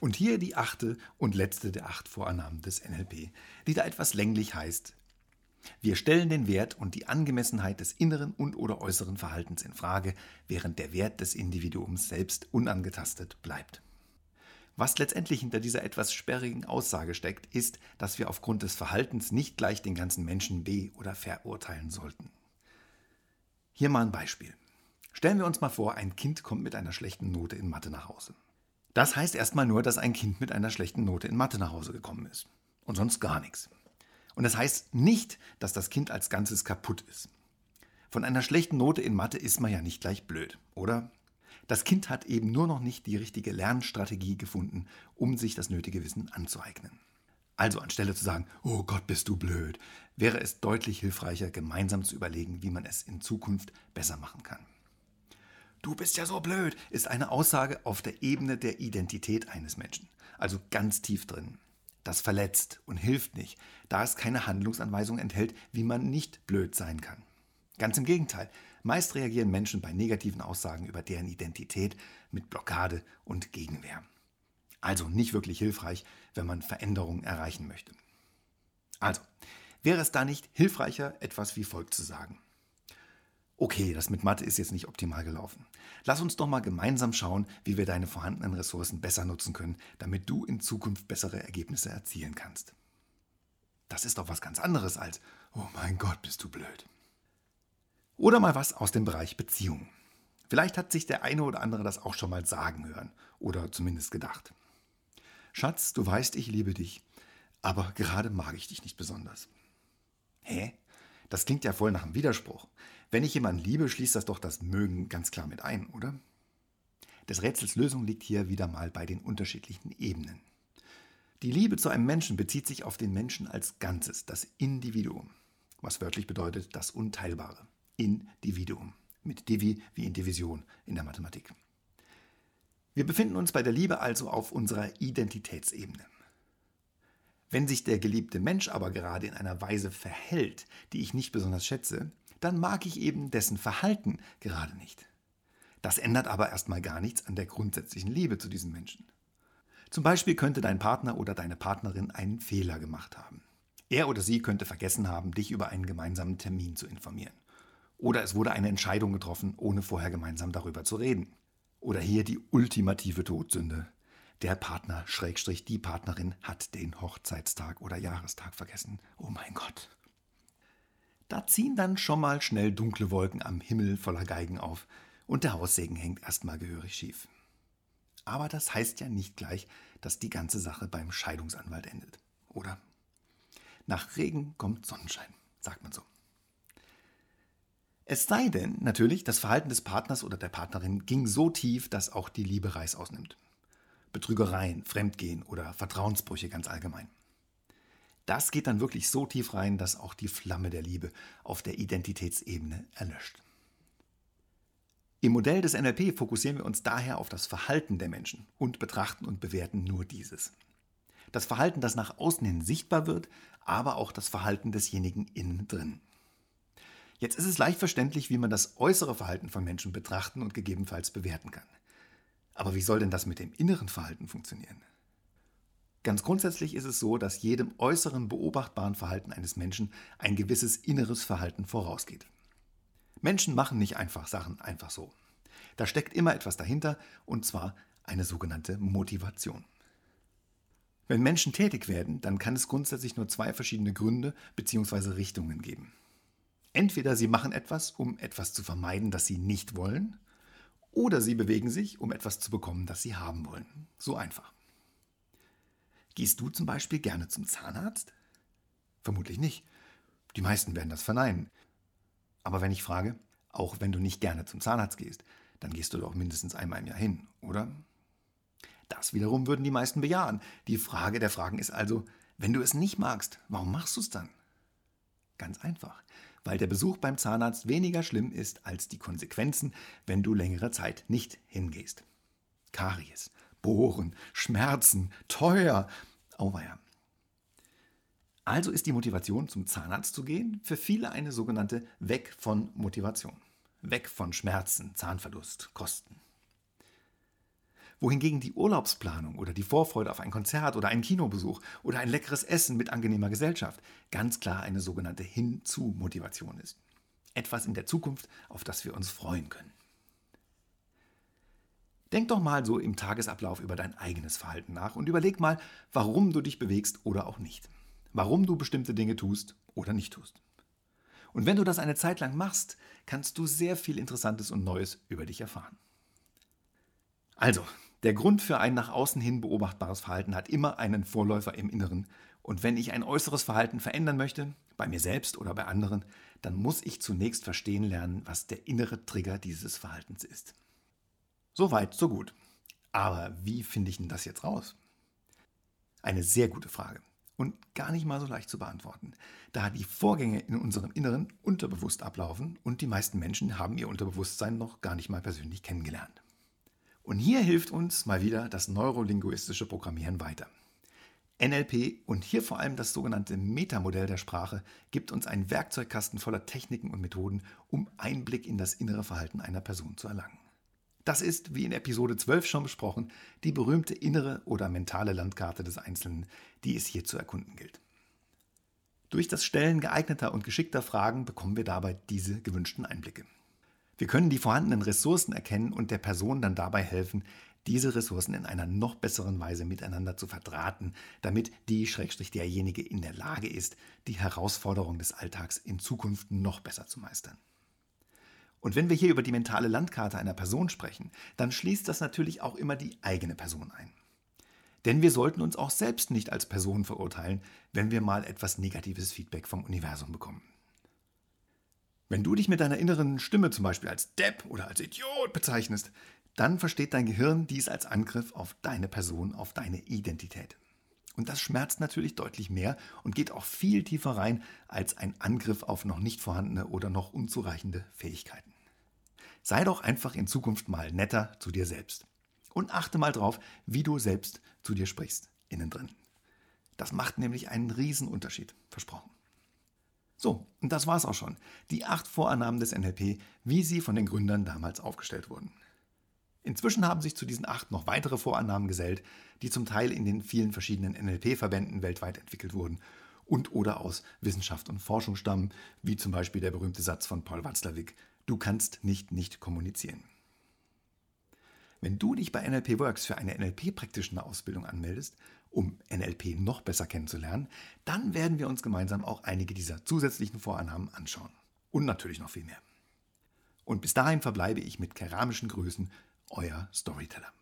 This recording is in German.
Und hier die achte und letzte der acht Vorannahmen des NLP, die da etwas länglich heißt, wir stellen den Wert und die Angemessenheit des inneren und oder äußeren Verhaltens in Frage, während der Wert des Individuums selbst unangetastet bleibt. Was letztendlich hinter dieser etwas sperrigen Aussage steckt, ist, dass wir aufgrund des Verhaltens nicht gleich den ganzen Menschen be- oder verurteilen sollten. Hier mal ein Beispiel. Stellen wir uns mal vor, ein Kind kommt mit einer schlechten Note in Mathe nach Hause. Das heißt erstmal nur, dass ein Kind mit einer schlechten Note in Mathe nach Hause gekommen ist. Und sonst gar nichts. Und das heißt nicht, dass das Kind als Ganzes kaputt ist. Von einer schlechten Note in Mathe ist man ja nicht gleich blöd, oder? Das Kind hat eben nur noch nicht die richtige Lernstrategie gefunden, um sich das nötige Wissen anzueignen. Also anstelle zu sagen, oh Gott, bist du blöd, wäre es deutlich hilfreicher, gemeinsam zu überlegen, wie man es in Zukunft besser machen kann. Du bist ja so blöd, ist eine Aussage auf der Ebene der Identität eines Menschen, also ganz tief drin. Das verletzt und hilft nicht, da es keine Handlungsanweisung enthält, wie man nicht blöd sein kann. Ganz im Gegenteil, meist reagieren Menschen bei negativen Aussagen über deren Identität mit Blockade und Gegenwehr. Also nicht wirklich hilfreich, wenn man Veränderungen erreichen möchte. Also, wäre es da nicht hilfreicher, etwas wie folgt zu sagen? Okay, das mit Mathe ist jetzt nicht optimal gelaufen. Lass uns doch mal gemeinsam schauen, wie wir deine vorhandenen Ressourcen besser nutzen können, damit du in Zukunft bessere Ergebnisse erzielen kannst. Das ist doch was ganz anderes als, oh mein Gott, bist du blöd. Oder mal was aus dem Bereich Beziehungen. Vielleicht hat sich der eine oder andere das auch schon mal sagen hören oder zumindest gedacht. Schatz, du weißt, ich liebe dich, aber gerade mag ich dich nicht besonders. Hä? Das klingt ja voll nach einem Widerspruch. Wenn ich jemanden liebe, schließt das doch das Mögen ganz klar mit ein, oder? Des Rätsels Lösung liegt hier wieder mal bei den unterschiedlichen Ebenen. Die Liebe zu einem Menschen bezieht sich auf den Menschen als Ganzes, das Individuum, was wörtlich bedeutet das Unteilbare. Individuum. Mit Divi wie in Division in der Mathematik. Wir befinden uns bei der Liebe also auf unserer Identitätsebene. Wenn sich der geliebte Mensch aber gerade in einer Weise verhält, die ich nicht besonders schätze, dann mag ich eben dessen Verhalten gerade nicht. Das ändert aber erstmal gar nichts an der grundsätzlichen Liebe zu diesem Menschen. Zum Beispiel könnte dein Partner oder deine Partnerin einen Fehler gemacht haben. Er oder sie könnte vergessen haben, dich über einen gemeinsamen Termin zu informieren. Oder es wurde eine Entscheidung getroffen, ohne vorher gemeinsam darüber zu reden. Oder hier die ultimative Todsünde der Partner, Schrägstrich, die Partnerin hat den Hochzeitstag oder Jahrestag vergessen. Oh mein Gott. Da ziehen dann schon mal schnell dunkle Wolken am Himmel voller Geigen auf und der Haussegen hängt erstmal gehörig schief. Aber das heißt ja nicht gleich, dass die ganze Sache beim Scheidungsanwalt endet, oder? Nach Regen kommt Sonnenschein, sagt man so. Es sei denn, natürlich, das Verhalten des Partners oder der Partnerin ging so tief, dass auch die Liebe Reiß ausnimmt. Betrügereien, Fremdgehen oder Vertrauensbrüche ganz allgemein. Das geht dann wirklich so tief rein, dass auch die Flamme der Liebe auf der Identitätsebene erlöscht. Im Modell des NLP fokussieren wir uns daher auf das Verhalten der Menschen und betrachten und bewerten nur dieses. Das Verhalten, das nach außen hin sichtbar wird, aber auch das Verhalten desjenigen innen drin. Jetzt ist es leicht verständlich, wie man das äußere Verhalten von Menschen betrachten und gegebenenfalls bewerten kann. Aber wie soll denn das mit dem inneren Verhalten funktionieren? Ganz grundsätzlich ist es so, dass jedem äußeren beobachtbaren Verhalten eines Menschen ein gewisses inneres Verhalten vorausgeht. Menschen machen nicht einfach Sachen einfach so. Da steckt immer etwas dahinter, und zwar eine sogenannte Motivation. Wenn Menschen tätig werden, dann kann es grundsätzlich nur zwei verschiedene Gründe bzw. Richtungen geben. Entweder sie machen etwas, um etwas zu vermeiden, das sie nicht wollen, oder sie bewegen sich, um etwas zu bekommen, das sie haben wollen. So einfach. Gehst du zum Beispiel gerne zum Zahnarzt? Vermutlich nicht. Die meisten werden das verneinen. Aber wenn ich frage, auch wenn du nicht gerne zum Zahnarzt gehst, dann gehst du doch mindestens einmal im Jahr hin, oder? Das wiederum würden die meisten bejahen. Die Frage der Fragen ist also, wenn du es nicht magst, warum machst du es dann? Ganz einfach weil der Besuch beim Zahnarzt weniger schlimm ist als die Konsequenzen, wenn du längere Zeit nicht hingehst. Karies, Bohren, Schmerzen, teuer. Auweia. Also ist die Motivation, zum Zahnarzt zu gehen, für viele eine sogenannte Weg von Motivation. Weg von Schmerzen, Zahnverlust, Kosten. Wohingegen die Urlaubsplanung oder die Vorfreude auf ein Konzert oder einen Kinobesuch oder ein leckeres Essen mit angenehmer Gesellschaft ganz klar eine sogenannte Hinzu-Motivation ist. Etwas in der Zukunft, auf das wir uns freuen können. Denk doch mal so im Tagesablauf über dein eigenes Verhalten nach und überleg mal, warum du dich bewegst oder auch nicht. Warum du bestimmte Dinge tust oder nicht tust. Und wenn du das eine Zeit lang machst, kannst du sehr viel Interessantes und Neues über dich erfahren. Also, der Grund für ein nach außen hin beobachtbares Verhalten hat immer einen Vorläufer im Inneren. Und wenn ich ein äußeres Verhalten verändern möchte, bei mir selbst oder bei anderen, dann muss ich zunächst verstehen lernen, was der innere Trigger dieses Verhaltens ist. So weit, so gut. Aber wie finde ich denn das jetzt raus? Eine sehr gute Frage und gar nicht mal so leicht zu beantworten, da die Vorgänge in unserem Inneren unterbewusst ablaufen und die meisten Menschen haben ihr Unterbewusstsein noch gar nicht mal persönlich kennengelernt. Und hier hilft uns mal wieder das neurolinguistische Programmieren weiter. NLP und hier vor allem das sogenannte Metamodell der Sprache gibt uns einen Werkzeugkasten voller Techniken und Methoden, um Einblick in das innere Verhalten einer Person zu erlangen. Das ist, wie in Episode 12 schon besprochen, die berühmte innere oder mentale Landkarte des Einzelnen, die es hier zu erkunden gilt. Durch das Stellen geeigneter und geschickter Fragen bekommen wir dabei diese gewünschten Einblicke. Wir können die vorhandenen Ressourcen erkennen und der Person dann dabei helfen, diese Ressourcen in einer noch besseren Weise miteinander zu verdrahten, damit die Schrägstrich derjenige in der Lage ist, die Herausforderung des Alltags in Zukunft noch besser zu meistern. Und wenn wir hier über die mentale Landkarte einer Person sprechen, dann schließt das natürlich auch immer die eigene Person ein. Denn wir sollten uns auch selbst nicht als Person verurteilen, wenn wir mal etwas negatives Feedback vom Universum bekommen. Wenn du dich mit deiner inneren Stimme zum Beispiel als Depp oder als Idiot bezeichnest, dann versteht dein Gehirn dies als Angriff auf deine Person, auf deine Identität. Und das schmerzt natürlich deutlich mehr und geht auch viel tiefer rein als ein Angriff auf noch nicht vorhandene oder noch unzureichende Fähigkeiten. Sei doch einfach in Zukunft mal netter zu dir selbst. Und achte mal drauf, wie du selbst zu dir sprichst, innen drin. Das macht nämlich einen Riesenunterschied, versprochen. So, und das war's auch schon. Die acht Vorannahmen des NLP, wie sie von den Gründern damals aufgestellt wurden. Inzwischen haben sich zu diesen acht noch weitere Vorannahmen gesellt, die zum Teil in den vielen verschiedenen NLP-Verbänden weltweit entwickelt wurden und oder aus Wissenschaft und Forschung stammen, wie zum Beispiel der berühmte Satz von Paul Watzlawick, du kannst nicht nicht kommunizieren. Wenn du dich bei NLP Works für eine NLP-praktische Ausbildung anmeldest, um NLP noch besser kennenzulernen, dann werden wir uns gemeinsam auch einige dieser zusätzlichen Vorannahmen anschauen. Und natürlich noch viel mehr. Und bis dahin verbleibe ich mit keramischen Grüßen, euer Storyteller.